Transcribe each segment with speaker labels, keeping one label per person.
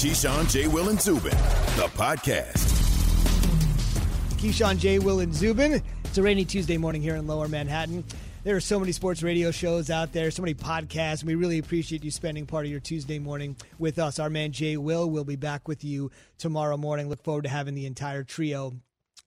Speaker 1: Keyshawn, J. Will, and Zubin, the podcast.
Speaker 2: Keyshawn, J. Will, and Zubin. It's a rainy Tuesday morning here in Lower Manhattan. There are so many sports radio shows out there, so many podcasts, we really appreciate you spending part of your Tuesday morning with us. Our man Jay Will will be back with you tomorrow morning. Look forward to having the entire trio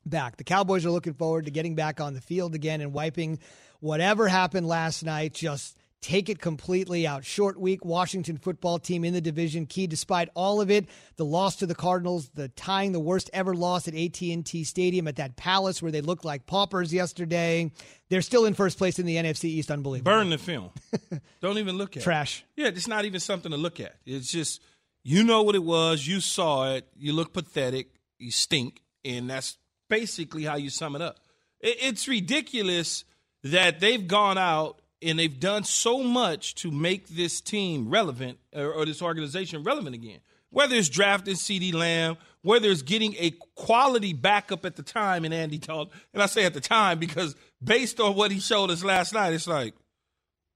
Speaker 2: back. The Cowboys are looking forward to getting back on the field again and wiping whatever happened last night just take it completely out. Short week, Washington football team in the division key despite all of it. The loss to the Cardinals, the tying the worst ever loss at AT&T Stadium at that Palace where they looked like paupers yesterday. They're still in first place in the NFC East. Unbelievable.
Speaker 3: Burn the film. Don't even look at
Speaker 2: Trash.
Speaker 3: it. Trash. Yeah, it's not even something to look at. It's just you know what it was. You saw it. You look pathetic. You stink, and that's basically how you sum it up. It's ridiculous that they've gone out and they've done so much to make this team relevant or, or this organization relevant again. Whether it's drafting CeeDee Lamb, whether it's getting a quality backup at the time in Andy Dalton, and I say at the time because based on what he showed us last night, it's like,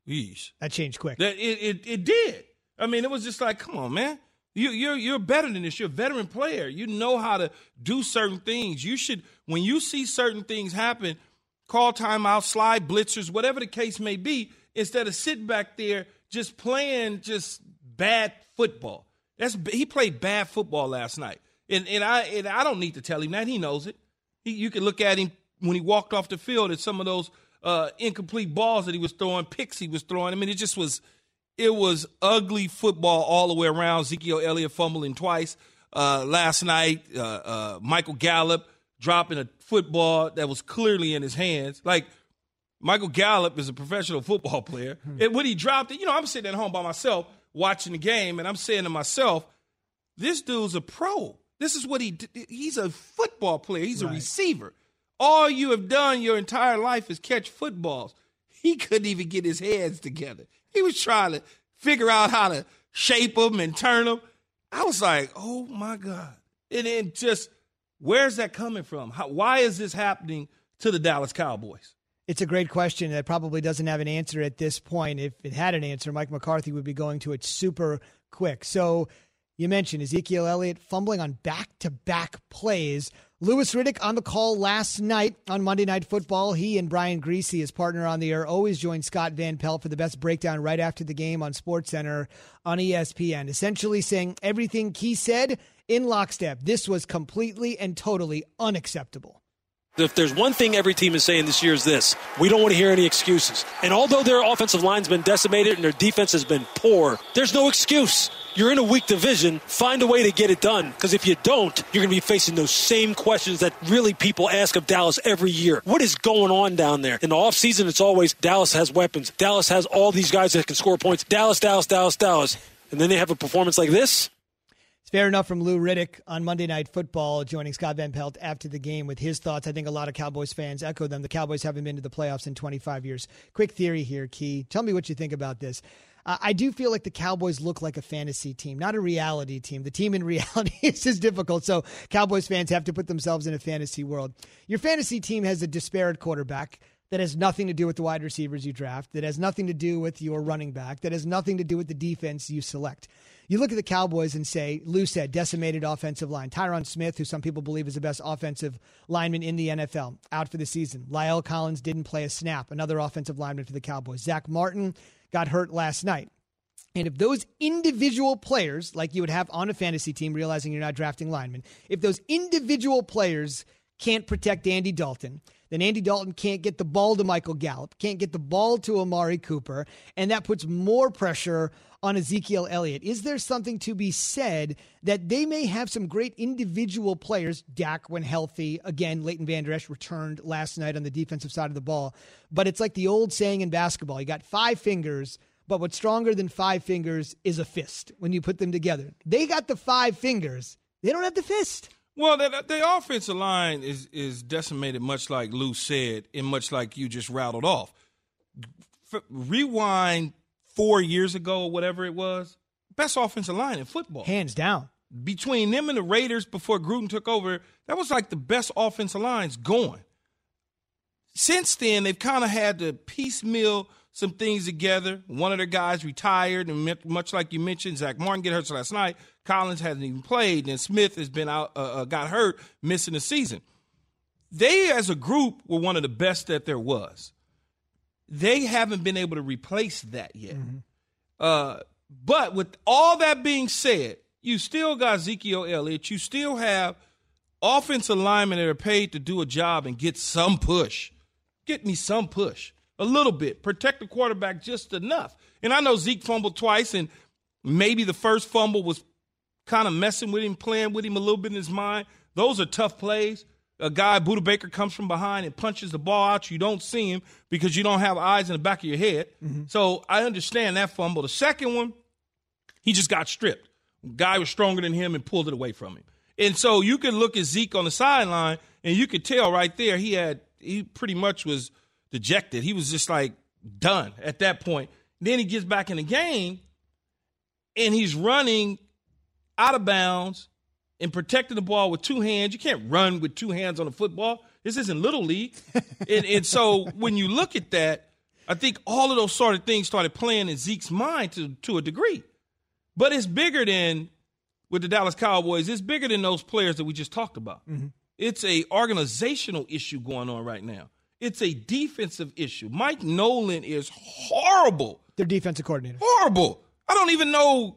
Speaker 3: geez,
Speaker 2: That changed quick.
Speaker 3: that it, it it did. I mean, it was just like, come on, man. You you're you're better than this. You're a veteran player. You know how to do certain things. You should when you see certain things happen, call timeout, slide blitzers, whatever the case may be, instead of sit back there just playing just bad football. That's he played bad football last night, and and I and I don't need to tell him that he knows it. He, you can look at him when he walked off the field at some of those uh, incomplete balls that he was throwing, picks he was throwing. I mean, it just was it was ugly football all the way around. Ezekiel Elliott fumbling twice uh, last night. Uh, uh, Michael Gallup dropping a football that was clearly in his hands. Like Michael Gallup is a professional football player, hmm. and when he dropped it, you know, I'm sitting at home by myself watching the game, and I'm saying to myself, "This dude's a pro. This is what he. d- He's a football player. He's a receiver. All you have done your entire life is catch footballs. He couldn't even get his hands together. He was trying to figure out how to shape them and turn them. I was like, oh my God. And then just, where's that coming from? How, why is this happening to the Dallas Cowboys?
Speaker 2: It's a great question that probably doesn't have an answer at this point. If it had an answer, Mike McCarthy would be going to it super quick. So you mentioned Ezekiel Elliott fumbling on back to back plays. Louis Riddick on the call last night on Monday Night Football. He and Brian Griese, his partner on the air, always join Scott Van Pelt for the best breakdown right after the game on SportsCenter on ESPN. Essentially saying everything he said in lockstep. This was completely and totally unacceptable.
Speaker 4: If there's one thing every team is saying this year is this we don't want to hear any excuses. And although their offensive line's been decimated and their defense has been poor, there's no excuse. You're in a weak division. Find a way to get it done. Because if you don't, you're going to be facing those same questions that really people ask of Dallas every year. What is going on down there? In the offseason, it's always Dallas has weapons. Dallas has all these guys that can score points. Dallas, Dallas, Dallas, Dallas. And then they have a performance like this.
Speaker 2: It's fair enough from Lou Riddick on Monday Night Football, joining Scott Van Pelt after the game with his thoughts. I think a lot of Cowboys fans echo them. The Cowboys haven't been to the playoffs in 25 years. Quick theory here, Key. Tell me what you think about this. Uh, I do feel like the Cowboys look like a fantasy team, not a reality team. The team in reality is just difficult. So Cowboys fans have to put themselves in a fantasy world. Your fantasy team has a disparate quarterback that has nothing to do with the wide receivers you draft, that has nothing to do with your running back, that has nothing to do with the defense you select. You look at the Cowboys and say, Lou said, decimated offensive line. Tyron Smith, who some people believe is the best offensive lineman in the NFL, out for the season. La'el Collins didn't play a snap, another offensive lineman for the Cowboys. Zach Martin got hurt last night. And if those individual players, like you would have on a fantasy team, realizing you're not drafting linemen, if those individual players can't protect Andy Dalton, then Andy Dalton can't get the ball to Michael Gallup, can't get the ball to Amari Cooper, and that puts more pressure on Ezekiel Elliott. Is there something to be said that they may have some great individual players, Dak when healthy, again, Leighton Vander Esch returned last night on the defensive side of the ball, but it's like the old saying in basketball, you got five fingers, but what's stronger than five fingers is a fist when you put them together. They got the five fingers, they don't have the fist.
Speaker 3: Well, the, the offensive line is is decimated, much like Lou said, and much like you just rattled off. F- rewind four years ago or whatever it was, best offensive line in football.
Speaker 2: Hands down.
Speaker 3: Between them and the Raiders before Gruden took over, that was like the best offensive lines going. Since then, they've kind of had to piecemeal some things together. One of their guys retired, and much like you mentioned, Zach Martin get hurt last night. Collins hasn't even played, and Smith has been out, uh, uh, got hurt, missing the season. They, as a group, were one of the best that there was. They haven't been able to replace that yet. Mm-hmm. Uh, but with all that being said, you still got Ezekiel Elliott. You still have offensive linemen that are paid to do a job and get some push. Get me some push, a little bit. Protect the quarterback just enough. And I know Zeke fumbled twice, and maybe the first fumble was kind of messing with him, playing with him a little bit in his mind. Those are tough plays. A guy, Budda Baker, comes from behind and punches the ball out. You don't see him because you don't have eyes in the back of your head. Mm-hmm. So I understand that fumble. The second one, he just got stripped. Guy was stronger than him and pulled it away from him. And so you could look at Zeke on the sideline and you could tell right there he had he pretty much was dejected. He was just like done at that point. Then he gets back in the game and he's running out of bounds and protecting the ball with two hands. You can't run with two hands on a football. This isn't little league. and, and so when you look at that, I think all of those sort of things started playing in Zeke's mind to, to a degree. But it's bigger than with the Dallas Cowboys. It's bigger than those players that we just talked about. Mm-hmm. It's a organizational issue going on right now. It's a defensive issue. Mike Nolan is horrible.
Speaker 2: Their defensive coordinator.
Speaker 3: Horrible. I don't even know.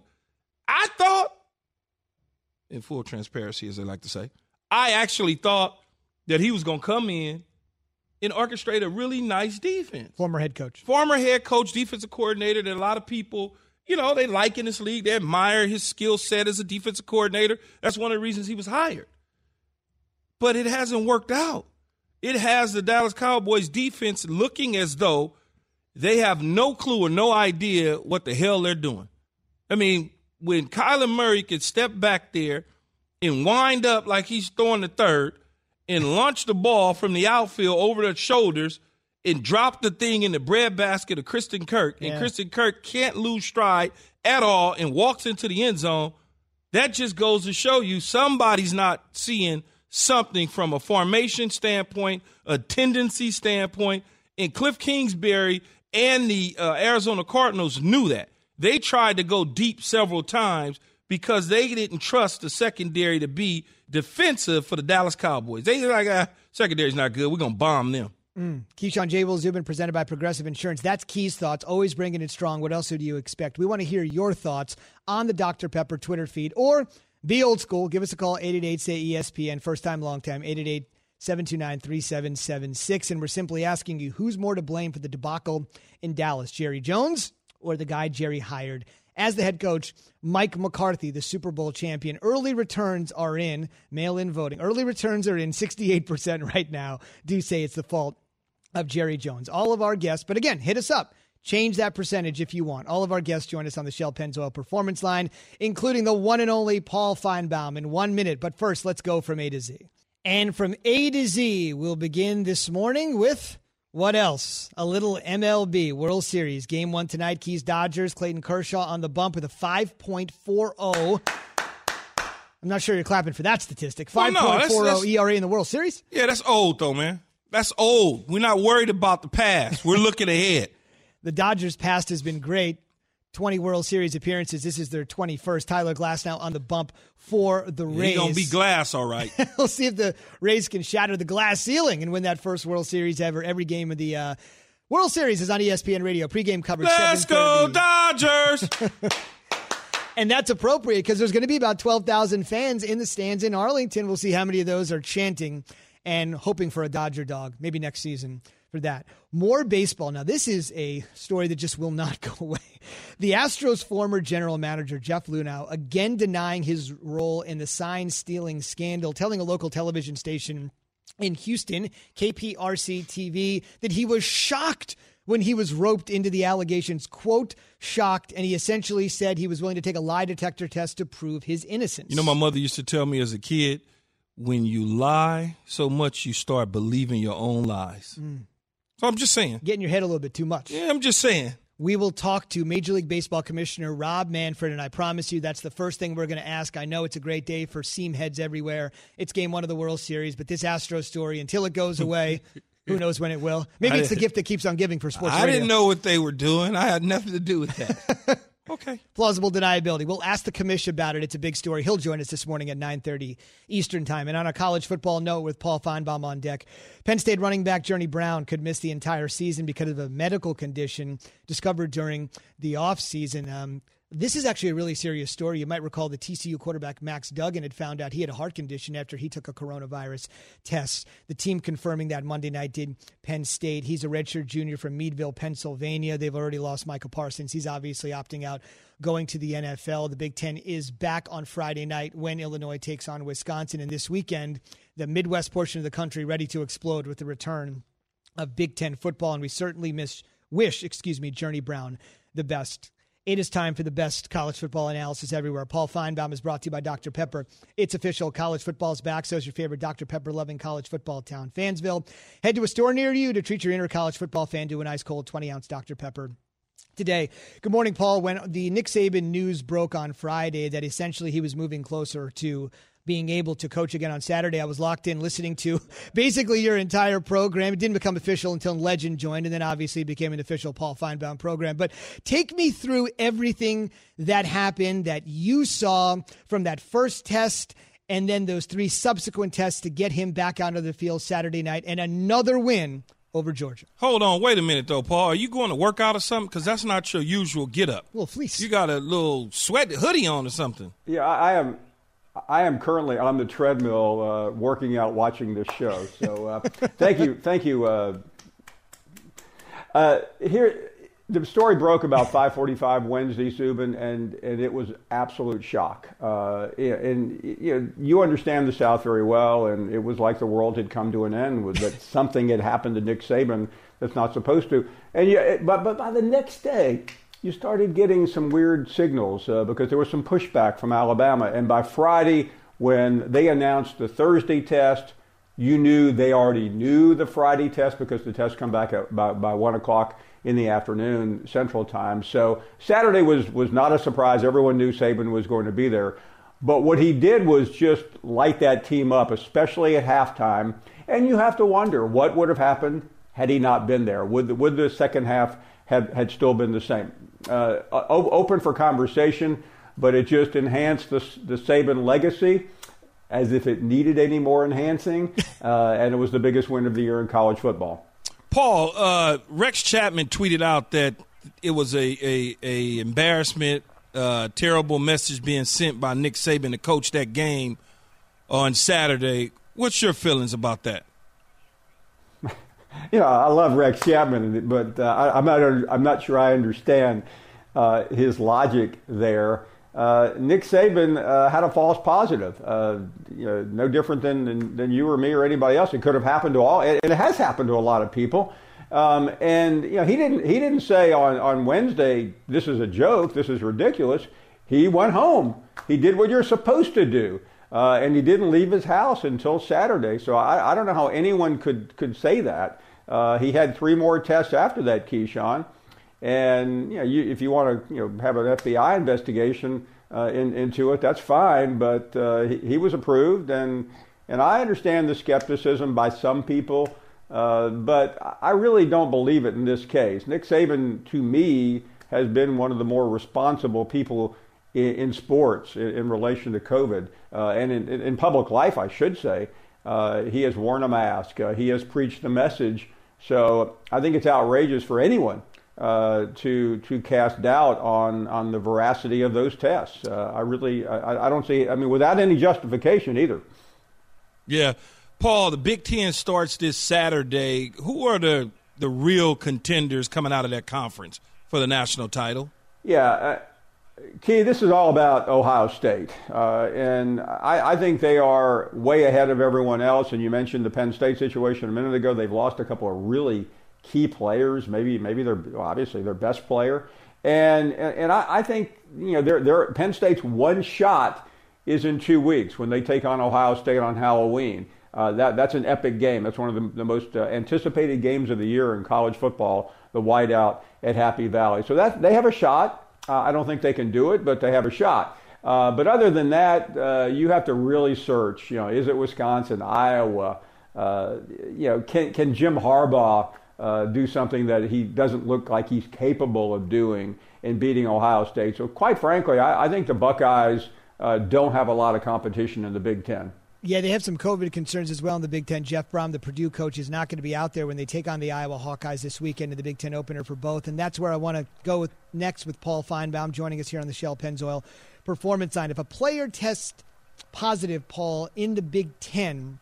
Speaker 3: I thought, in full transparency, as they like to say, I actually thought that he was going to come in and orchestrate a really nice defense.
Speaker 2: Former head coach.
Speaker 3: Former head coach, defensive coordinator that a lot of people – you know, they like in this league. They admire his skill set as a defensive coordinator. That's one of the reasons he was hired. But it hasn't worked out. It has the Dallas Cowboys defense looking as though they have no clue or no idea what the hell they're doing. I mean, when Kyler Murray could step back there and wind up like he's throwing the third and launch the ball from the outfield over the shoulders – and drop the thing in the breadbasket of Christian Kirk, and yeah. Christian Kirk can't lose stride at all and walks into the end zone, that just goes to show you somebody's not seeing something from a formation standpoint, a tendency standpoint. And Cliff Kingsbury and the uh, Arizona Cardinals knew that. They tried to go deep several times because they didn't trust the secondary to be defensive for the Dallas Cowboys. They like, ah, secondary's not good. We're going to bomb them.
Speaker 2: Mm. Keyshawn J. Will Zubin presented by Progressive Insurance. That's Key's thoughts. Always bringing it strong. What else would you expect? We want to hear your thoughts on the Dr. Pepper Twitter feed or be old school. Give us a call, 888 say ESPN. First time, long time, 888 729 3776. And we're simply asking you who's more to blame for the debacle in Dallas, Jerry Jones or the guy Jerry hired? As the head coach, Mike McCarthy, the Super Bowl champion, early returns are in, mail in voting. Early returns are in 68% right now. Do say it's the fault of Jerry Jones. All of our guests, but again, hit us up. Change that percentage if you want. All of our guests join us on the Shell Pennzoil Performance Line, including the one and only Paul Finebaum in one minute. But first, let's go from A to Z. And from A to Z, we'll begin this morning with what else? A little MLB World Series. Game one tonight. Keys Dodgers. Clayton Kershaw on the bump with a 5.40. I'm not sure you're clapping for that statistic. 5.40 well, no, ERA oh in the World Series?
Speaker 3: Yeah, that's old, though, man. That's old. We're not worried about the past. We're looking ahead.
Speaker 2: the Dodgers' past has been great. 20 World Series appearances. This is their 21st. Tyler Glasnow on the bump for the Rays.
Speaker 3: He's going to be glass, all right.
Speaker 2: we'll see if the Rays can shatter the glass ceiling and win that first World Series ever. Every game of the uh, World Series is on ESPN Radio. Pregame coverage.
Speaker 3: Let's go, Dodgers!
Speaker 2: and that's appropriate because there's going to be about 12,000 fans in the stands in Arlington. We'll see how many of those are chanting and hoping for a Dodger dog maybe next season for that. More baseball. Now, this is a story that just will not go away. The Astros' former general manager, Jeff Luhnow, again denying his role in the sign stealing scandal, telling a local television station in Houston, KPRC TV, that he was shocked when he was roped into the allegations, quote, shocked, and he essentially said he was willing to take a lie detector test to prove his innocence.
Speaker 3: You know, my mother used to tell me as a kid, when you lie so much, you start believing your own lies. Mm. So I'm just saying.
Speaker 2: Getting your head a little bit too much.
Speaker 3: Yeah, I'm just saying.
Speaker 2: We will talk to Major League Baseball Commissioner Rob Manfred, and I promise you that's the first thing we're going to ask. I know it's a great day for seam heads everywhere. It's game one of the World Series, but this Astro story, until it goes away, who knows when it will? Maybe it's the gift that keeps on giving for sports.
Speaker 3: I
Speaker 2: radio.
Speaker 3: didn't know what they were doing. I had nothing to do with that. Okay.
Speaker 2: Plausible deniability. We'll ask the commission about it. It's a big story. He'll join us this morning at 9:30 Eastern Time. And on a college football note with Paul Finebaum on deck, Penn State running back Journey Brown could miss the entire season because of a medical condition discovered during the offseason. Um, this is actually a really serious story. You might recall the TCU quarterback Max Duggan had found out he had a heart condition after he took a coronavirus test. The team confirming that Monday night did Penn State. He's a redshirt junior from Meadville, Pennsylvania. They've already lost Micah Parsons. He's obviously opting out, going to the NFL. The Big Ten is back on Friday night when Illinois takes on Wisconsin. And this weekend, the Midwest portion of the country ready to explode with the return of Big Ten football. And we certainly miss, wish, excuse me, Journey Brown the best it is time for the best college football analysis everywhere. Paul Finebaum is brought to you by Dr. Pepper. It's official. College football is back. So is your favorite Dr. Pepper loving college football town, Fansville. Head to a store near you to treat your inner college football fan to an ice cold 20 ounce Dr. Pepper today. Good morning, Paul. When the Nick Saban news broke on Friday that essentially he was moving closer to being able to coach again on Saturday. I was locked in listening to basically your entire program. It didn't become official until Legend joined, and then obviously became an official Paul Finebaum program. But take me through everything that happened that you saw from that first test and then those three subsequent tests to get him back onto the field Saturday night and another win over Georgia.
Speaker 3: Hold on, wait a minute though, Paul. Are you going to work out or something? Because that's not your usual get up.
Speaker 2: Well, fleece.
Speaker 3: You got a little sweat hoodie on or something.
Speaker 5: Yeah, I am. I am currently on the treadmill uh, working out, watching this show. So uh, thank you, thank you. Uh, uh here, the story broke about 5:45 Wednesday, Zubin, and and it was absolute shock. Uh, and you, know, you understand the South very well, and it was like the world had come to an end. That something had happened to Nick Saban that's not supposed to. And yeah, but but by the next day, you started getting some weird signals uh, because there was some pushback from Alabama. And by Friday, when they announced the Thursday test, you knew they already knew the Friday test because the test come back at, by, by 1 o'clock in the afternoon Central Time. So Saturday was, was not a surprise. Everyone knew Saban was going to be there. But what he did was just light that team up, especially at halftime. And you have to wonder what would have happened had he not been there. Would the, would the second half have had still been the same? Uh, open for conversation, but it just enhanced the, the Saban legacy as if it needed any more enhancing, uh, and it was the biggest win of the year in college football.
Speaker 3: Paul, uh, Rex Chapman tweeted out that it was a, a, a embarrassment, uh, terrible message being sent by Nick Saban to coach that game on Saturday. What's your feelings about that?
Speaker 5: you know, I love Rex Chapman, but uh, I, am not I'm not sure I understand uh, his logic there. Uh, Nick Saban uh, had a false positive, uh, you know, no different than, than, than you or me or anybody else. It could have happened to all, and it has happened to a lot of people. Um, and you know, he didn't he didn't say on on Wednesday this is a joke, this is ridiculous. He went home. He did what you're supposed to do. Uh, and he didn't leave his house until Saturday. So I, I don't know how anyone could could say that. Uh, he had three more tests after that, Keyshawn. And you know, you, if you want to you know, have an FBI investigation uh, in, into it, that's fine. But uh, he, he, was approved, and and I understand the skepticism by some people, uh, but I really don't believe it in this case. Nick Saban, to me, has been one of the more responsible people in, in sports in, in, relation to COVID uh, and in, in, public life, I should say. Uh, he has worn a mask. he has preached the message so I think it's outrageous for anyone uh, to to cast doubt on on the veracity of those tests. Uh, I really I, I, don't see. I mean, without any justification either.
Speaker 3: Yeah, Paul. The Big Ten starts this Saturday. Who are the the real contenders coming out of that conference for the national title?
Speaker 5: Yeah. Key, this is all about Ohio State. Uh, and I, I, think they are way ahead of everyone else. And you mentioned the Penn State situation a minute ago. They've lost a couple of really key players, maybe maybe they're well, obviously their best player. And, and, and I, I, think, you know, they're, they're, Penn State's one shot is in two weeks when they take on Ohio State on Halloween. Uh, that, that's an epic game. That's one of the, the most uh, anticipated games of the year in college football, the whiteout at Happy Valley. So that, they have a shot. Uh, I don't think they can do it, but they have a shot. Uh, but other than that, uh, you have to really search. You know, is it Wisconsin, Iowa? Uh, you know, can can Jim Harbaugh uh, do something that he doesn't look like he's capable of doing? in beating Ohio State. So, quite frankly, I, I think the Buckeyes uh, don't have a lot of competition in the Big Ten.
Speaker 2: Yeah, they have some COVID concerns as well in the Big Ten. Jeff Brohm, the Purdue coach, is not going to be out there when they take on the Iowa Hawkeyes this weekend in the Big Ten opener for both. And that's where I want to go with next with Paul Finebaum joining us here on the Shell Pennzoil Performance Line. If a player tests positive, Paul, in the Big Ten,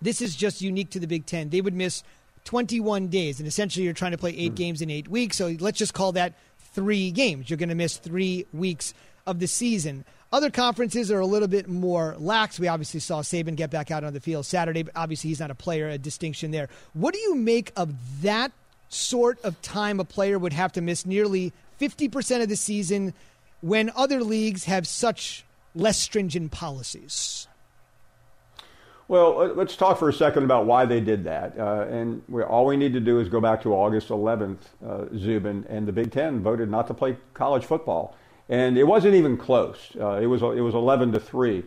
Speaker 2: this is just unique to the Big Ten. They would miss 21 days, and essentially you're trying to play eight mm. games in eight weeks. So let's just call that three games. You're going to miss three weeks of the season. Other conferences are a little bit more lax. We obviously saw Saban get back out on the field Saturday, but obviously he's not a player, a distinction there. What do you make of that sort of time a player would have to miss nearly 50% of the season when other leagues have such less stringent policies?
Speaker 5: Well, let's talk for a second about why they did that. Uh, and all we need to do is go back to August 11th, uh, Zubin, and the Big Ten voted not to play college football and it wasn't even close. Uh, it was it was 11 to three.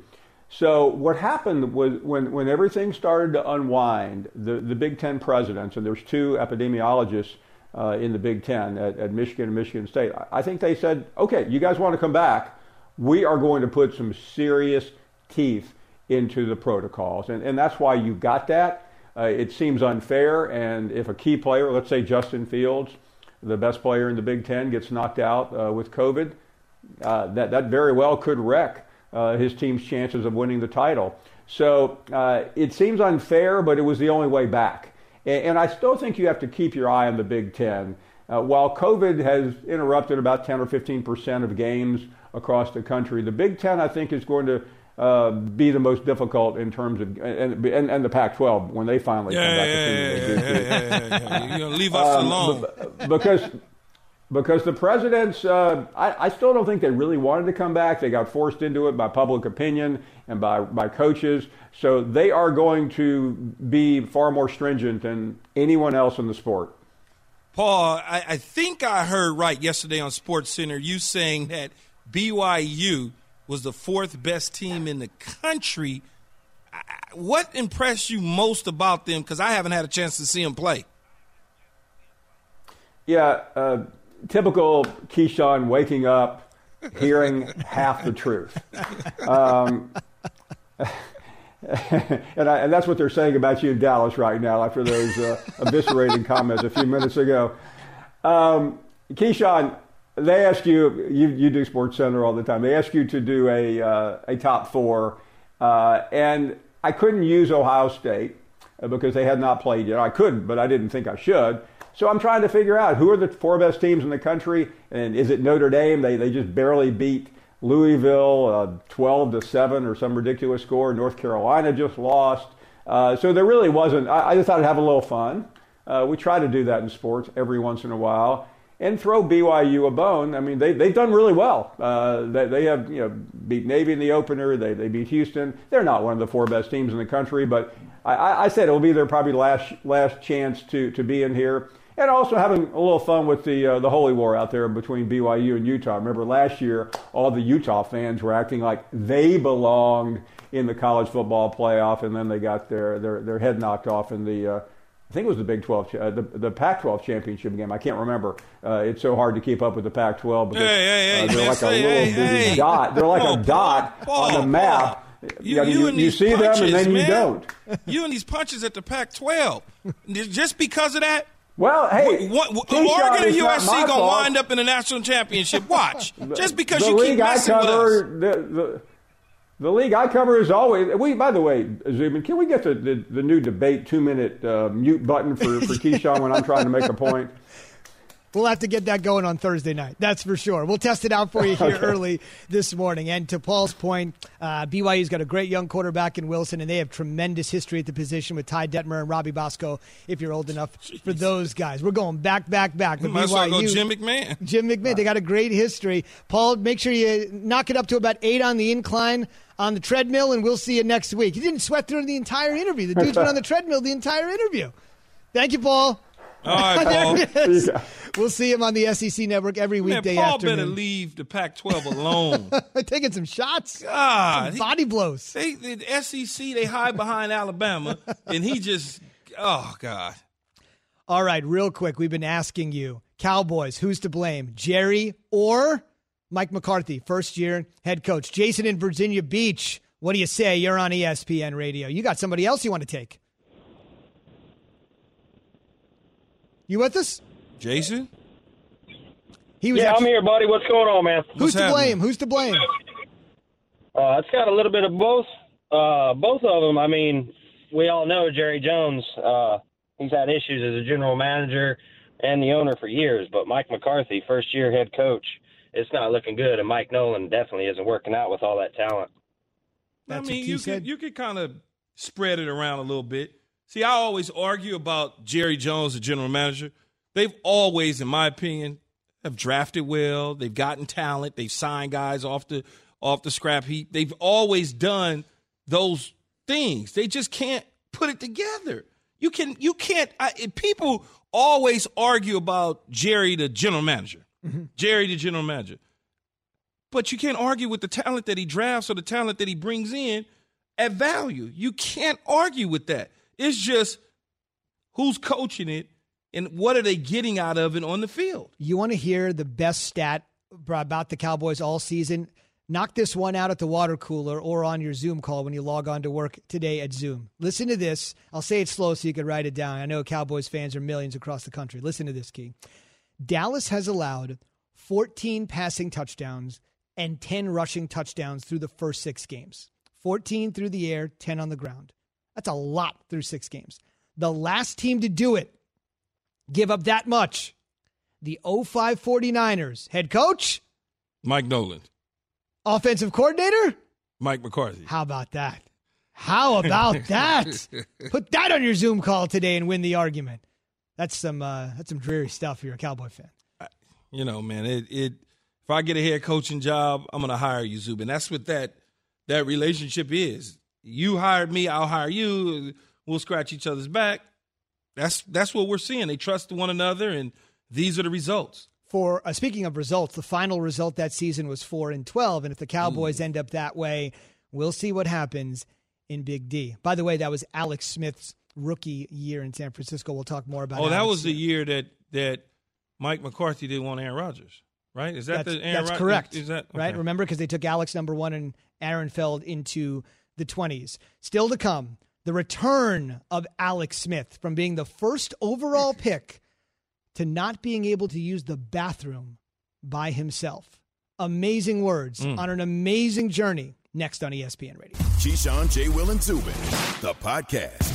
Speaker 5: So what happened was when when everything started to unwind, the the Big Ten presidents and there's two epidemiologists uh, in the Big Ten at, at Michigan and Michigan State. I think they said, okay, you guys want to come back? We are going to put some serious teeth into the protocols, and and that's why you got that. Uh, it seems unfair, and if a key player, let's say Justin Fields, the best player in the Big Ten, gets knocked out uh, with COVID uh, that, that very well could wreck uh, his team's chances of winning the title. So uh, it seems unfair, but it was the only way back. And, and, I still think you have to keep your eye on the Big Ten. Uh, while COVID has interrupted about 10 or 15 percent of games across the country, the Big Ten, I think, is going to uh, be the most difficult in terms of and and, and the Pac-12 when they finally
Speaker 3: yeah,
Speaker 5: come back.
Speaker 3: Yeah, yeah, yeah, yeah, yeah, yeah, You're gonna leave us um, alone
Speaker 5: because because the presidents, uh, I, I, still don't think they really wanted to come back. They got forced into it by public opinion and by, by coaches. So they are going to be far more stringent than anyone else in the sport.
Speaker 3: Paul, I, I think I heard right yesterday on Sports Center you saying that BYU was the fourth best team in the country. What impressed you most about them? Because I haven't had a chance to see them play.
Speaker 5: Yeah, uh, typical Keyshawn waking up, hearing half the truth. Um, and, I, and, that's what they're saying about you in Dallas right now after those uh, eviscerating comments a few minutes ago. Um, Keyshawn, they ask you, you, you do Sports Center all the time. They ask you to do a, uh, a top four, uh, and I couldn't use Ohio State uh, because they had not played yet. I couldn't, but I didn't think I should. So I'm trying to figure out who are the four best teams in the country, and is it Notre Dame? They they just barely beat Louisville, uh, 12 to seven or some ridiculous score. North Carolina just lost. Uh, so there really wasn't. I, I, just thought I'd have a little fun. Uh, we try to do that in sports every once in a while and throw BYU a bone. I mean, they, they've done really well. Uh, they, they have you know beat Navy in the opener. They, they beat Houston. They're not one of the four best teams in the country, but I, I said it'll be their probably last last chance to, to be in here and also having a little fun with the uh, the holy war out there between BYU and Utah. Remember last year, all the Utah fans were acting like they belonged in the college football playoff, and then they got their their, their head knocked off in the. Uh, I think it was the Big 12, uh, the, the Pac-12 championship game. I can't remember. Uh, it's so hard to keep up with the Pac-12 because
Speaker 3: hey, hey, hey, uh,
Speaker 5: they're like
Speaker 3: a
Speaker 5: little dot. They're like
Speaker 3: Paul,
Speaker 5: a dot
Speaker 3: Paul,
Speaker 5: on the map.
Speaker 3: You, you,
Speaker 5: you,
Speaker 3: you
Speaker 5: see
Speaker 3: punches,
Speaker 5: them and then
Speaker 3: man.
Speaker 5: you don't.
Speaker 3: You and these punches at the Pac-12. Just because of that,
Speaker 5: well, hey,
Speaker 3: what, what, Oregon and USC gonna wind up in the national championship. Watch, just because
Speaker 5: the
Speaker 3: you keep messing
Speaker 5: cover,
Speaker 3: with
Speaker 5: us. The, the, the, league I cover is always. We, by the way, Zubin, can we get the, the, the new debate two minute uh, mute button for for Keyshawn when I'm trying to make a point?
Speaker 2: We'll have to get that going on Thursday night. That's for sure. We'll test it out for you here okay. early this morning. And to Paul's point, uh, BYU's got a great young quarterback in Wilson, and they have tremendous history at the position with Ty Detmer and Robbie Bosco. If you're old enough Jeez. for those guys, we're going back, back, back.
Speaker 3: But might BYU, well go Jim McMahon.
Speaker 2: Jim McMahon. They got a great history. Paul, make sure you knock it up to about eight on the incline on the treadmill, and we'll see you next week. He didn't sweat through the entire interview. The dude's been on the treadmill the entire interview. Thank you, Paul.
Speaker 3: All right, Paul.
Speaker 2: we'll see him on the SEC network every weekday
Speaker 3: Man, Paul
Speaker 2: afternoon.
Speaker 3: better leave the Pac-12 alone.
Speaker 2: Taking some shots.
Speaker 3: God,
Speaker 2: some body blows.
Speaker 3: They, the SEC they hide behind Alabama, and he just oh God.
Speaker 2: All right, real quick, we've been asking you Cowboys, who's to blame? Jerry or Mike McCarthy, first year head coach? Jason in Virginia Beach, what do you say? You're on ESPN radio. You got somebody else you want to take? You with us?
Speaker 3: Jason?
Speaker 2: He was
Speaker 6: Yeah,
Speaker 2: actually-
Speaker 6: I'm here, buddy. What's going on, man?
Speaker 2: Who's
Speaker 3: What's
Speaker 2: to
Speaker 3: happening?
Speaker 2: blame? Who's to blame?
Speaker 6: Uh, it's got a little bit of both. Uh, both of them. I mean, we all know Jerry Jones. Uh, he's had issues as a general manager and the owner for years. But Mike McCarthy, first year head coach, it's not looking good. And Mike Nolan definitely isn't working out with all that talent.
Speaker 2: That's
Speaker 3: I mean, you
Speaker 2: said.
Speaker 3: could you could kind of spread it around a little bit. See, I always argue about Jerry Jones, the general manager. They've always, in my opinion, have drafted well. They've gotten talent. They've signed guys off the off the scrap heap. They've always done those things. They just can't put it together. You can you can't. I, people always argue about Jerry, the general manager. Mm-hmm. Jerry, the general manager. But you can't argue with the talent that he drafts or the talent that he brings in at value. You can't argue with that. It's just who's coaching it and what are they getting out of it on the field.
Speaker 2: You want to hear the best stat about the Cowboys all season? Knock this one out at the water cooler or on your Zoom call when you log on to work today at Zoom. Listen to this. I'll say it slow so you can write it down. I know Cowboys fans are millions across the country. Listen to this, Key. Dallas has allowed 14 passing touchdowns and 10 rushing touchdowns through the first six games 14 through the air, 10 on the ground. That's a lot through six games. The last team to do it give up that much. The 05 49ers head coach,
Speaker 3: Mike Nolan,
Speaker 2: offensive coordinator.
Speaker 3: Mike McCarthy.
Speaker 2: How about that? How about that? Put that on your Zoom call today and win the argument. That's some uh, that's some dreary stuff if you're a Cowboy fan.
Speaker 3: You know, man, it, it if I get a head coaching job, I'm gonna hire you, Zubin. That's what that that relationship is. You hired me, I'll hire you. We'll scratch each other's back. That's that's what we're seeing. They trust one another, and these are the results.
Speaker 2: For uh, speaking of results, the final result that season was four and twelve, and if the Cowboys end up that way, we'll see what happens in Big D. By the way, that was Alex Smith's rookie year in San Francisco. We'll talk more about.
Speaker 3: Oh, that
Speaker 2: Alex
Speaker 3: was the year that that Mike McCarthy didn't want Aaron Rodgers, right? Is that
Speaker 2: That's,
Speaker 3: the Aaron
Speaker 2: that's
Speaker 3: Rod-
Speaker 2: correct.
Speaker 3: Is that
Speaker 2: right? Remember, because they took Alex number one and Aaron Feld into the 20s. Still to come, the return of Alex Smith from being the first overall pick to not being able to use the bathroom by himself. Amazing words
Speaker 3: Mm.
Speaker 2: on an amazing journey. Next on ESPN Radio.
Speaker 1: Keyshawn, J. Will, and Zubin, the podcast.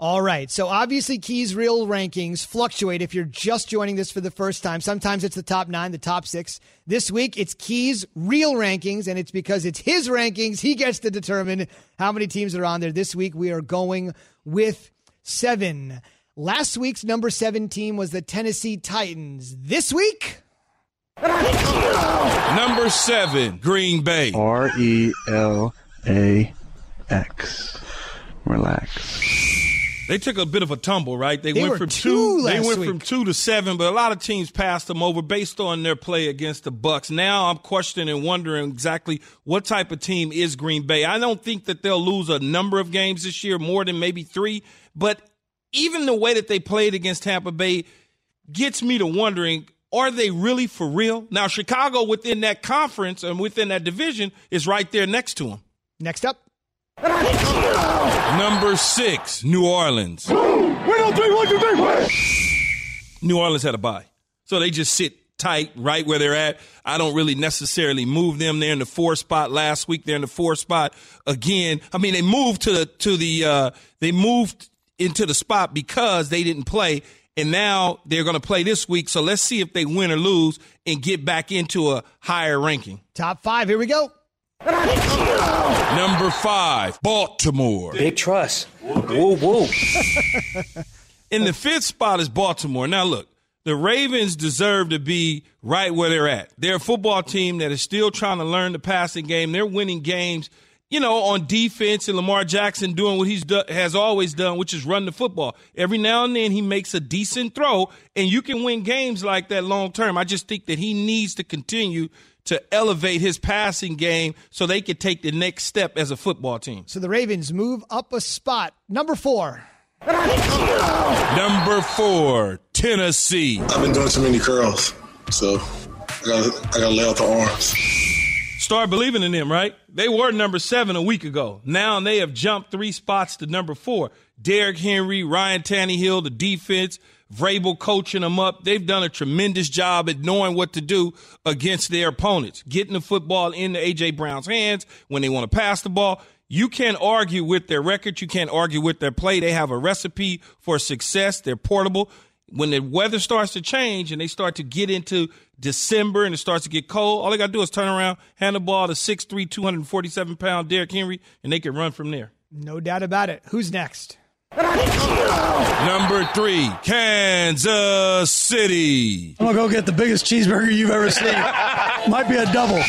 Speaker 2: All right. So obviously, Key's real rankings fluctuate if you're just joining this for the first time. Sometimes it's the top nine, the top six. This week, it's Key's real rankings, and it's because it's his rankings. He gets to determine how many teams are on there. This week, we are going with seven. Last week's number seven team was the Tennessee Titans. This week,
Speaker 3: Number seven, Green Bay.
Speaker 7: R E L A X. Relax.
Speaker 3: They took a bit of a tumble, right? They,
Speaker 2: They
Speaker 3: went from
Speaker 2: two
Speaker 3: They
Speaker 2: last
Speaker 3: went
Speaker 2: week.
Speaker 3: from two to seven, but a lot of teams passed them over based on their play against the Bucs. Now I'm questioning and wondering exactly what type of team is Green Bay. I don't think that they'll lose a number of games this year, more than maybe three. But even the way that they played against Tampa Bay gets me to wondering: Are they really for real? Now Chicago within that conference and within that division is right there next to them.
Speaker 2: next up,
Speaker 3: Number six, New Orleans. New Orleans had a bye. So they just sit tight, right where they're at. I don't really necessarily move them. They're in the four spot last week. They're in the four spot again. I mean, they moved to the to the uh, they moved into the spot because they didn't play, and now they're going to play this week. So let's see if they win or lose and get back into a higher ranking.
Speaker 2: Top five. Here we go.
Speaker 3: Number five, Baltimore.
Speaker 4: Big trust. Whoa, whoa.
Speaker 3: In the fifth spot is Baltimore. Now, look, the Ravens deserve to be right where they're at. They're a football team that is still trying to learn the passing game. They're winning games, you know, on defense, and Lamar Jackson doing what he's do- has always done, which is run the football. Every now and then he makes a decent throw, and you can win games like that long term. I just think that he needs to continue to elevate his passing game so they could take the next step as a football team.
Speaker 2: So the Ravens move up a spot. Number four.
Speaker 3: Number four, Tennessee.
Speaker 8: I've been doing too many curls, so I gotta, I gotta lay out the arms.
Speaker 3: Start believing in them, right? They were number seven a week ago. Now they have jumped three spots to number four. Derrick Henry, Ryan Tannehill, the defense, Vrabel coaching them up. They've done a tremendous job at knowing what to do against their opponents, getting the football into A.J. Brown's hands when they want to pass the ball. You can't argue with their record. You can't argue with their play. They have a recipe for success. They're portable. When the weather starts to change and they start to get into December and it starts to get cold, all they got to do is turn around, hand the ball to 6'3, 247 pound Derrick Henry, and they can run from there.
Speaker 2: No doubt about it. Who's next?
Speaker 3: Number three, Kansas City.
Speaker 9: I'm gonna go get the biggest cheeseburger you've ever seen. Might be a double.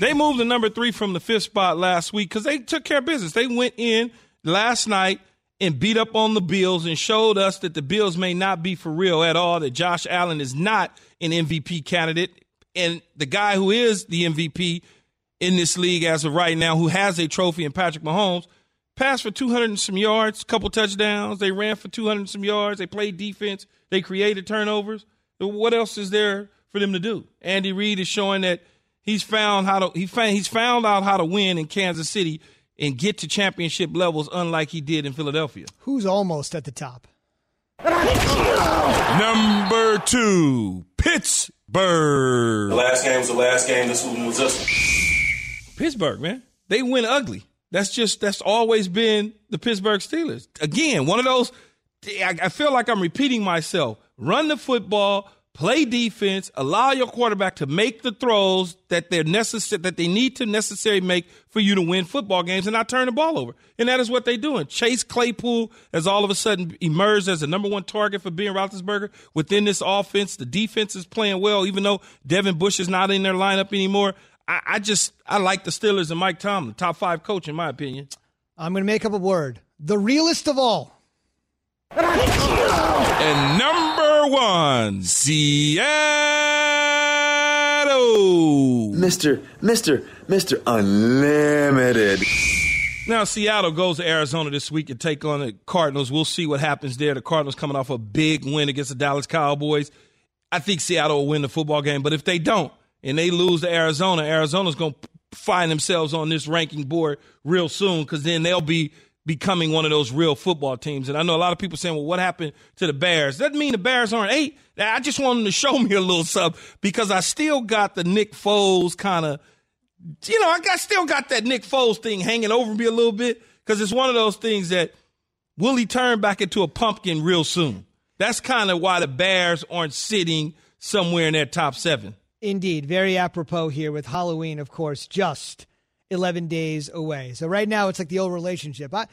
Speaker 3: They moved to number three from the fifth spot last week because they took care of business. They went in last night and beat up on the Bills and showed us that the Bills may not be for real at all, that Josh Allen is not an MVP candidate. And the guy who is the MVP in this league as of right now, who has a trophy in Patrick Mahomes, passed for 200 and some yards, couple touchdowns. They ran for 200 and some yards. They played defense. They created turnovers. What else is there for them to do? Andy Reid is showing that he's found how to he found, he's found out how to win in Kansas City and get to championship levels unlike he did in Philadelphia.
Speaker 2: Who's almost at the top?
Speaker 3: Number two, Pittsburgh.
Speaker 8: The last game was the last game. This one was this one.
Speaker 3: Pittsburgh, man. They win ugly. That's just that's always been the Pittsburgh Steelers. Again, one of those. I, feel like I'm repeating myself. Run the football, play defense, allow your quarterback to make the throws that they're necessary that they need to necessarily make for you to win football games and not turn the ball over. And that is what they're doing. Chase Claypool has all of a sudden emerged as the number one target for Ben Roethlisberger within this offense. The defense is playing well, even though Devin Bush is not in their lineup anymore. I, I just I like the Steelers and Mike Tomlin, top five coach in my opinion.
Speaker 2: I'm going to make up a word. The realest of all.
Speaker 3: And number one, Seattle.
Speaker 10: Mr. Mr. Mr. Unlimited.
Speaker 3: Now, Seattle goes to Arizona this week and take on the Cardinals. We'll see what happens there. The Cardinals coming off a big win against the Dallas Cowboys. I think Seattle will win the football game, but if they don't and they lose to Arizona, Arizona's going to find themselves on this ranking board real soon because then they'll be becoming one of those real football teams. And I know a lot of people saying, well, what happened to the Bears? Doesn't mean the Bears aren't eight. I just want them to show me a little sub because I still got the Nick Foles kind of, you know, I got still got that Nick Foles thing hanging over me a little bit because it's one of those things that will he turn back into a pumpkin real soon? That's kind of why the Bears aren't sitting somewhere in that top seven.
Speaker 2: Indeed. Very apropos here with Halloween, of course, just 11 days away. So right now it's like the old relationship. I,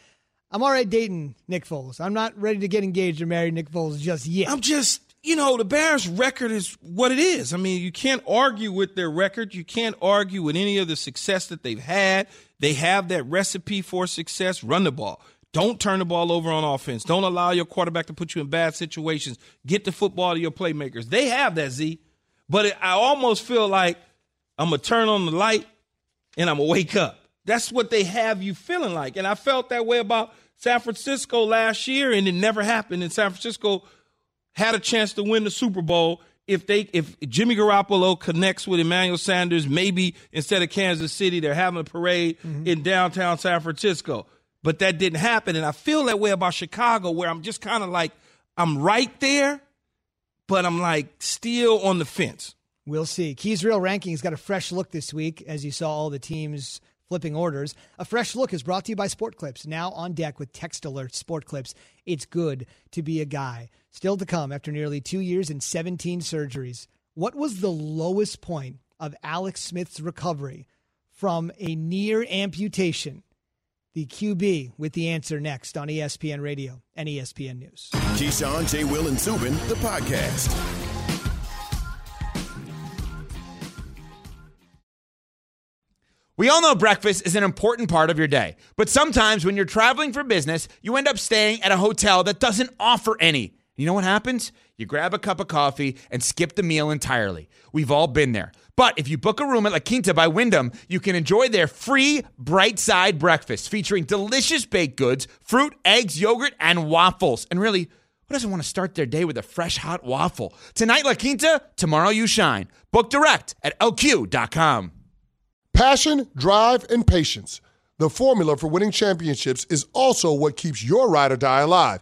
Speaker 2: I'm all right dating Nick Foles. I'm not ready to get engaged or marry Nick Foles just yet.
Speaker 3: I'm just, you know, the Bears' record is what it is. I mean, you can't argue with their record. You can't argue with any of the success that they've had. They have that recipe for success. Run the ball. Don't turn the ball over on offense. Don't allow your quarterback to put you in bad situations. Get the football to your playmakers. They have that, Z. But it, I almost feel like I'm going to turn on the light and I'm going to wake up. That's what they have you feeling like. And I felt that way about San Francisco last year, and it never happened. And San Francisco had a chance to win the Super Bowl if they if Jimmy Garoppolo connects with Emmanuel Sanders, maybe instead of Kansas City, they're having a parade mm-hmm. in downtown San Francisco. But that didn't happen. And I feel that way about Chicago, where I'm just kind of like, I'm right there, but I'm like still on the fence.
Speaker 2: We'll see. Keys Real Rankings got a fresh look this week as you saw all the teams flipping orders. A fresh look is brought to you by Sport Clips, now on deck with text alerts. Sport Clips, it's good to be a guy. Still to come after nearly two years and 17 surgeries. What was the lowest point of Alex Smith's recovery from a near amputation? The QB with the answer next on ESPN Radio and ESPN News.
Speaker 1: Keyshawn, J. Will, and Zubin, the podcast.
Speaker 11: We all know breakfast is an important part of your day, but sometimes when you're traveling for business, you end up staying at a hotel that doesn't offer any. You know what happens? You grab a cup of coffee and skip the meal entirely. We've all been there. But if you book a room at La Quinta by Wyndham, you can enjoy their free bright side breakfast featuring delicious baked goods, fruit, eggs, yogurt, and waffles. And really, who doesn't want to start their day with a fresh hot waffle? Tonight, La Quinta, tomorrow, you shine. Book direct at lq.com.
Speaker 12: Passion, drive, and patience. The formula for winning championships is also what keeps your ride or die alive.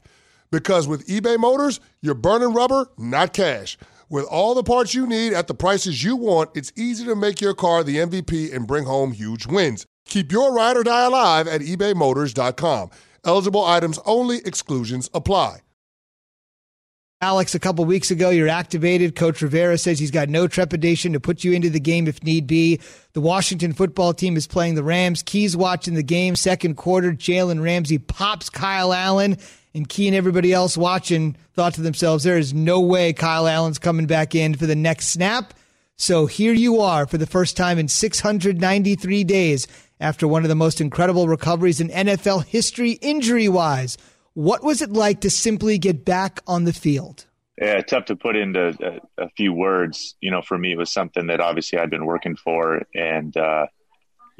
Speaker 12: Because with eBay Motors, you're burning rubber, not cash. With all the parts you need at the prices you want, it's easy to make your car the MVP and bring home huge wins. Keep your ride or die alive at ebaymotors.com. Eligible items only, exclusions apply.
Speaker 2: Alex, a couple weeks ago, you're activated. Coach Rivera says he's got no trepidation to put you into the game if need be. The Washington football team is playing the Rams. Key's watching the game. Second quarter, Jalen Ramsey pops Kyle Allen, and Key and everybody else watching thought to themselves, there is no way Kyle Allen's coming back in for the next snap. So here you are for the first time in 693 days after one of the most incredible recoveries in NFL history injury wise. What was it like to simply get back on the field?
Speaker 13: Yeah, tough to put into a, a, few words. You know, for me, it was something that obviously I'd been working for and, uh,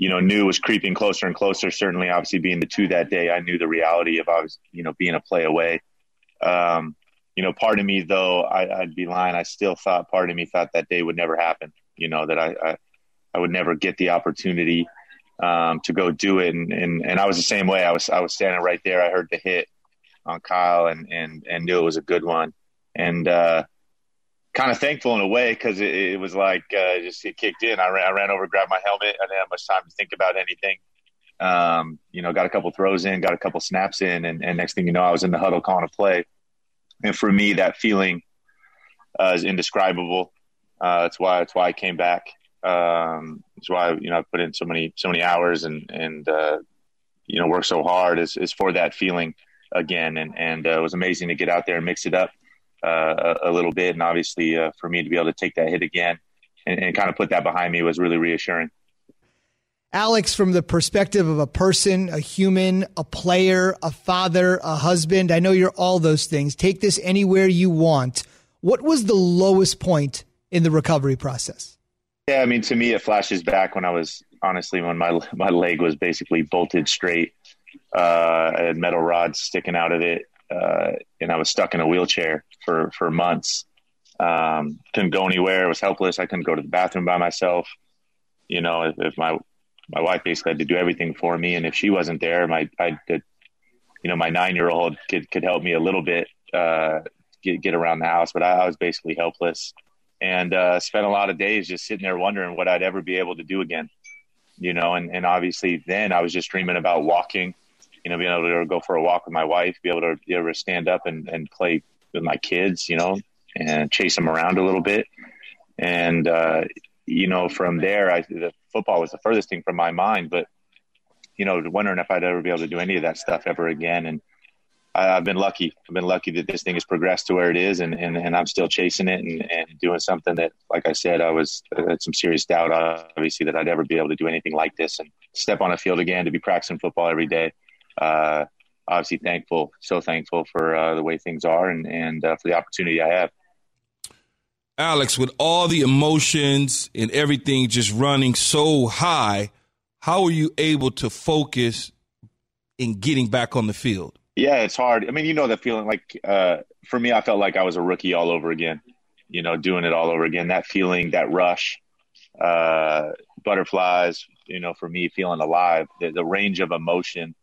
Speaker 13: you know, knew was creeping closer and closer. Certainly, obviously, being the two that day, I knew the reality of, I was, you know, being a play away. Um, you know, part of me, though, I, would be lying. I still thought, part of me thought that day would never happen, you know, that I, I, I would never get the opportunity um, to go do it. And, and, and I was the same way. I was, I was standing right there. I heard the hit on Kyle and and and knew it was a good one, and uh, kind of thankful in a way because it, it, was like uh, just it kicked in. I ran, I ran over, grabbed my helmet. I didn't have much time to think about anything. Um, you know, got a couple throws in, got a couple snaps in, and, and next thing you know, I was in the huddle calling a play. And for me, that feeling uh, is indescribable. Uh, that's why that's why I came back. Um, that's why you know I put in so many so many hours and and uh, you know work so hard is is for that feeling again, and and uh, it was amazing to get out there and mix it up uh, a, a, little bit, and obviously uh, for me to be able to take that hit again and, and kind of put that behind me was really reassuring.
Speaker 2: Alex, from the perspective of a person, a human, a player, a father, a husband, I know you're all those things. Take this anywhere you want. What was the lowest point in the recovery process?
Speaker 13: Yeah, I mean, to me, it flashes back when I was honestly when my my leg was basically bolted straight uh, I had metal rods sticking out of it, uh, and I was stuck in a wheelchair for for months. Um, couldn't go anywhere. Was helpless. I couldn't go to the bathroom by myself. You know, if, if my my wife basically had to do everything for me, and if she wasn't there, my I you know, my nine year old could could help me a little bit uh, get get around the house, but I, I was basically helpless, and uh, spent a lot of days just sitting there wondering what I'd ever be able to do again. You know, and and obviously then I was just dreaming about walking you know, being able to go for a walk with my wife, be able to be able to stand up and, and play with my kids, you know, and chase them around a little bit. And, uh, you know, from there, I, the football was the furthest thing from my mind, but, you know, wondering if I'd ever be able to do any of that stuff ever again. And I, have been lucky. I've been lucky that this thing has progressed to where it is, and, and, and I'm still chasing it and, and doing something that, like I said, I was I had some serious doubt, obviously, that I'd ever be able to do anything like this and step on a field again to be practicing football every day uh, obviously thankful, so thankful for uh, the way things are and, and uh, for the opportunity I have.
Speaker 3: Alex, with all the emotions and everything just running so high, how are you able to focus in getting back on the field?
Speaker 13: Yeah, it's hard. I mean, you know that feeling. Like uh, for me, I felt like I was a rookie all over again. You know, doing it all over again. That feeling, that rush, uh, butterflies. You know, for me, feeling alive. The, the range of emotion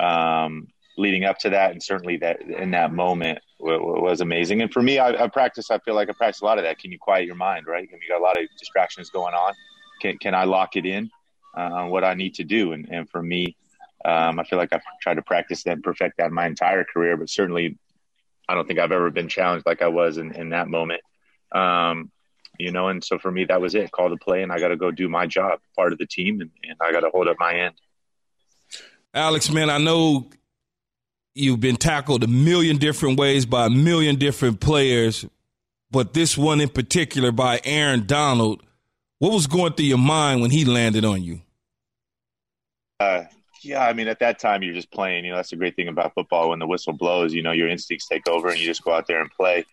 Speaker 13: um, leading up to that, and certainly that in that moment w- was amazing. And for me, I, I practice. I feel like I practice a lot of that. Can you quiet your mind? Right? I mean, you got a lot of distractions going on. Can can I lock it in uh, on what I need to do? And and for me, um, I feel like I've tried to practice that and perfect that my entire career, but certainly I don't think I've ever been challenged like I was in, in that moment. Um, you know, and so for me, that was it. Call the play, and I got to go do my job, part of the team, and, and I got to hold up my end.
Speaker 3: Alex, man, I know you've been tackled a million different ways by a million different players, but this one in particular by Aaron Donald, what was going through your mind when he landed on you?
Speaker 13: Uh, yeah, I mean, at that time, you're just playing. You know, that's the great thing about football. When the whistle blows, you know, your instincts take over and you just go out there and play.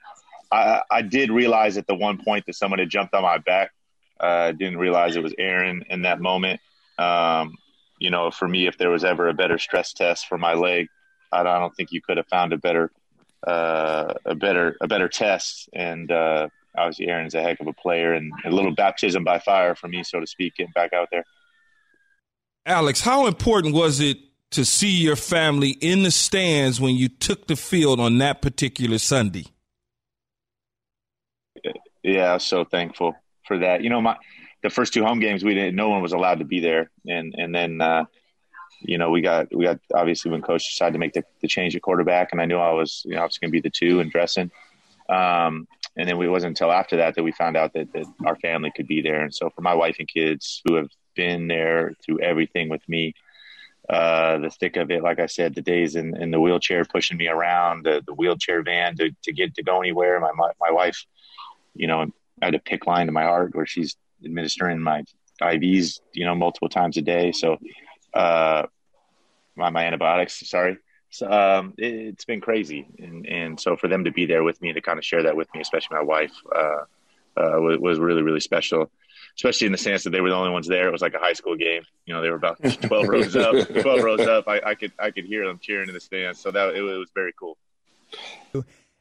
Speaker 13: I, I did realize at the one point that someone had jumped on my back. I uh, didn't realize it was Aaron in that moment. Um, you know, for me, if there was ever a better stress test for my leg, I don't, I don't think you could have found a better, uh, a better, a better test. And uh, obviously, Aaron's a heck of a player, and a little baptism by fire for me, so to speak, getting back out there.
Speaker 3: Alex, how important was it to see your family in the stands when you took the field on that particular Sunday?
Speaker 13: Yeah, I was so thankful for that. You know, my the first two home games we didn't no one was allowed to be there. And and then uh, you know we got we got obviously when coach decided to make the, the change at quarterback and I knew I was you know I was going to be the two and dressing. Um, and then it wasn't until after that that we found out that, that our family could be there. And so for my wife and kids who have been there through everything with me uh, the thick of it like I said the days in, in the wheelchair pushing me around the, the wheelchair van to, to get to go anywhere my, my, my wife you know I had a PICC line to my heart where she's administering my IVs, you know, multiple times a day. So, uh, my, my antibiotics, sorry. So, um, it, has been crazy. And, and so for them to be there with me, to kind of share that with me, especially my wife, uh, uh, was, was really, really special, especially in the sense that they were the only ones there. It was like a high school game. You know, they were about 12 rows up, 12 rows up. I, I could, I could hear them cheering in the stands. So that, it, it was very cool.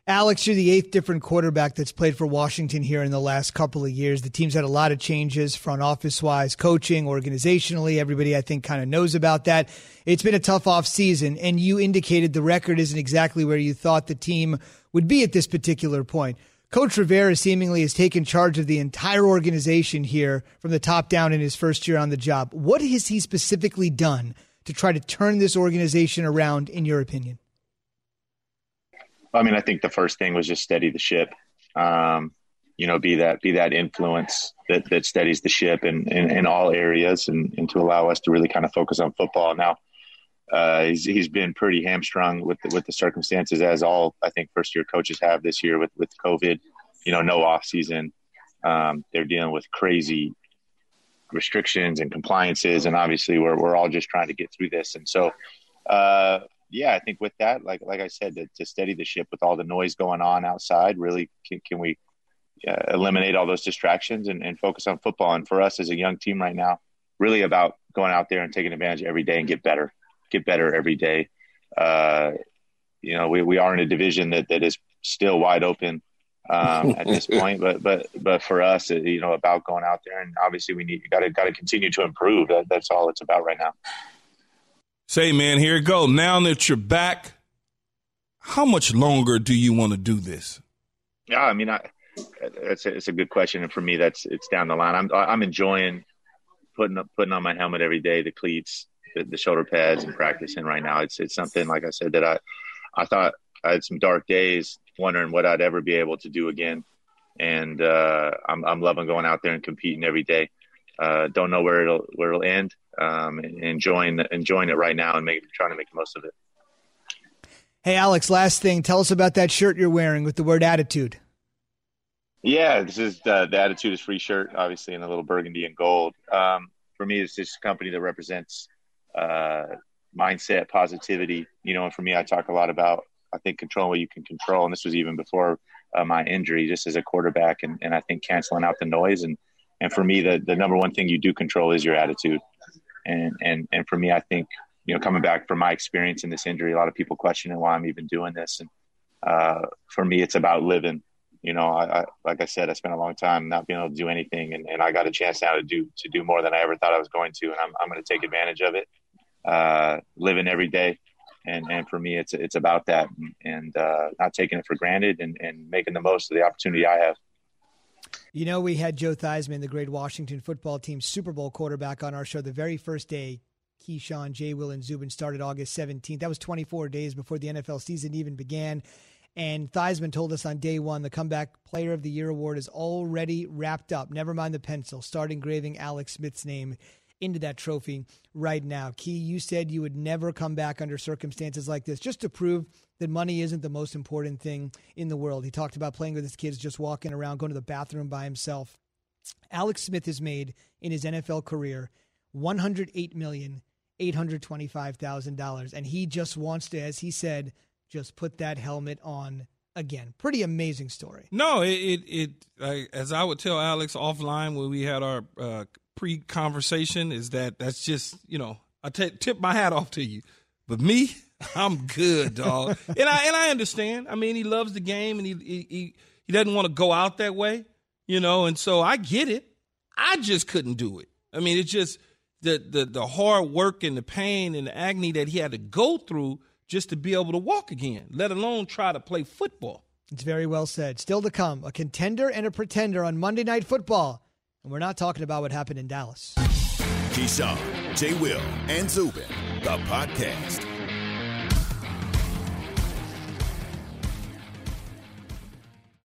Speaker 2: Alex, you're the eighth different quarterback that's played for Washington here in the last couple of years. The team's had a lot of changes, front office wise, coaching, organizationally. Everybody, I think, kind of knows about that. It's been a tough off season, and you indicated the record isn't exactly where you thought the team would be at this particular point. Coach Rivera seemingly has taken charge of the entire organization here from the top down in his first year on the job. What has he specifically done to try to turn this organization around, in your opinion?
Speaker 13: I mean, I think the first thing was just steady the ship. Um, you know, be that be that influence that, that steadies the ship in, in, in all areas, and, and to allow us to really kind of focus on football. Now, uh, he's he's been pretty hamstrung with the, with the circumstances, as all I think first year coaches have this year with with COVID. You know, no off season. Um, they're dealing with crazy restrictions and compliances, and obviously we're we're all just trying to get through this. And so, uh, yeah, I think with that, like like I said, to, to, steady the ship with all the noise going on outside, really, can, can we uh, eliminate all those distractions and, and, focus on football? And for us as a young team right now, really about going out there and taking advantage every day and get better, get better every day. Uh, you know, we, we are in a division that, that is still wide open um, at this point, but but but for us, you know, about going out there and obviously we need you got to got to continue to improve. That, that's all it's about right now.
Speaker 3: Say, man, here it go. Now that you're back, how much longer do you want to do this?
Speaker 13: Yeah, I mean, I, it's a, it's a good question, and for me, that's it's down the line. I'm I'm enjoying putting putting on my helmet every day, the cleats, the, the shoulder pads, and practicing right now. It's it's something like I said that I I thought I had some dark days wondering what I'd ever be able to do again, and uh, I'm I'm loving going out there and competing every day. Uh, don't know where it'll where it'll end. Um, enjoying enjoying it right now and make, trying to make the most of it.
Speaker 2: Hey, Alex. Last thing, tell us about that shirt you're wearing with the word attitude.
Speaker 13: Yeah, this is the, the attitude is free shirt, obviously in a little burgundy and gold. Um, for me, it's just a company that represents uh, mindset, positivity. You know, and for me, I talk a lot about I think controlling what you can control, and this was even before uh, my injury just as a quarterback, and, and I think canceling out the noise and and for me, the the number one thing you do control is your attitude, and and and for me, I think you know coming back from my experience in this injury, a lot of people questioning why I'm even doing this, and uh, for me, it's about living. You know, I, I, like I said, I spent a long time not being able to do anything, and, and I got a chance now to do to do more than I ever thought I was going to, and I'm I'm going to take advantage of it, uh, living every day, and and for me, it's it's about that, and, and uh, not taking it for granted, and, and making the most of the opportunity I have.
Speaker 2: You know, we had Joe Theismann, the great Washington football team Super Bowl quarterback, on our show the very first day. Keyshawn, J. Will, and Zubin started August 17th. That was 24 days before the NFL season even began. And Theismann told us on day one the Comeback Player of the Year award is already wrapped up. Never mind the pencil. Start engraving Alex Smith's name into that trophy right now. Key, you said you would never come back under circumstances like this just to prove that money isn't the most important thing in the world. He talked about playing with his kids, just walking around, going to the bathroom by himself. Alex Smith has made in his NFL career $108 million. $825,000. And he just wants to, as he said, just put that helmet on again. Pretty amazing story.
Speaker 3: No, it, it, it as I would tell Alex offline when we had our uh, pre conversation, is that that's just, you know, I t- tip my hat off to you. But me, I'm good, dog. and I and I understand. I mean, he loves the game and he he he doesn't want to go out that way, you know. And so I get it. I just couldn't do it. I mean, it's just the the the hard work and the pain and the agony that he had to go through just to be able to walk again, let alone try to play football.
Speaker 2: It's very well said. Still to come, a contender and a pretender on Monday Night Football. And we're not talking about what happened in Dallas.
Speaker 1: Keyshawn, J. Will, and Zubin, the podcast.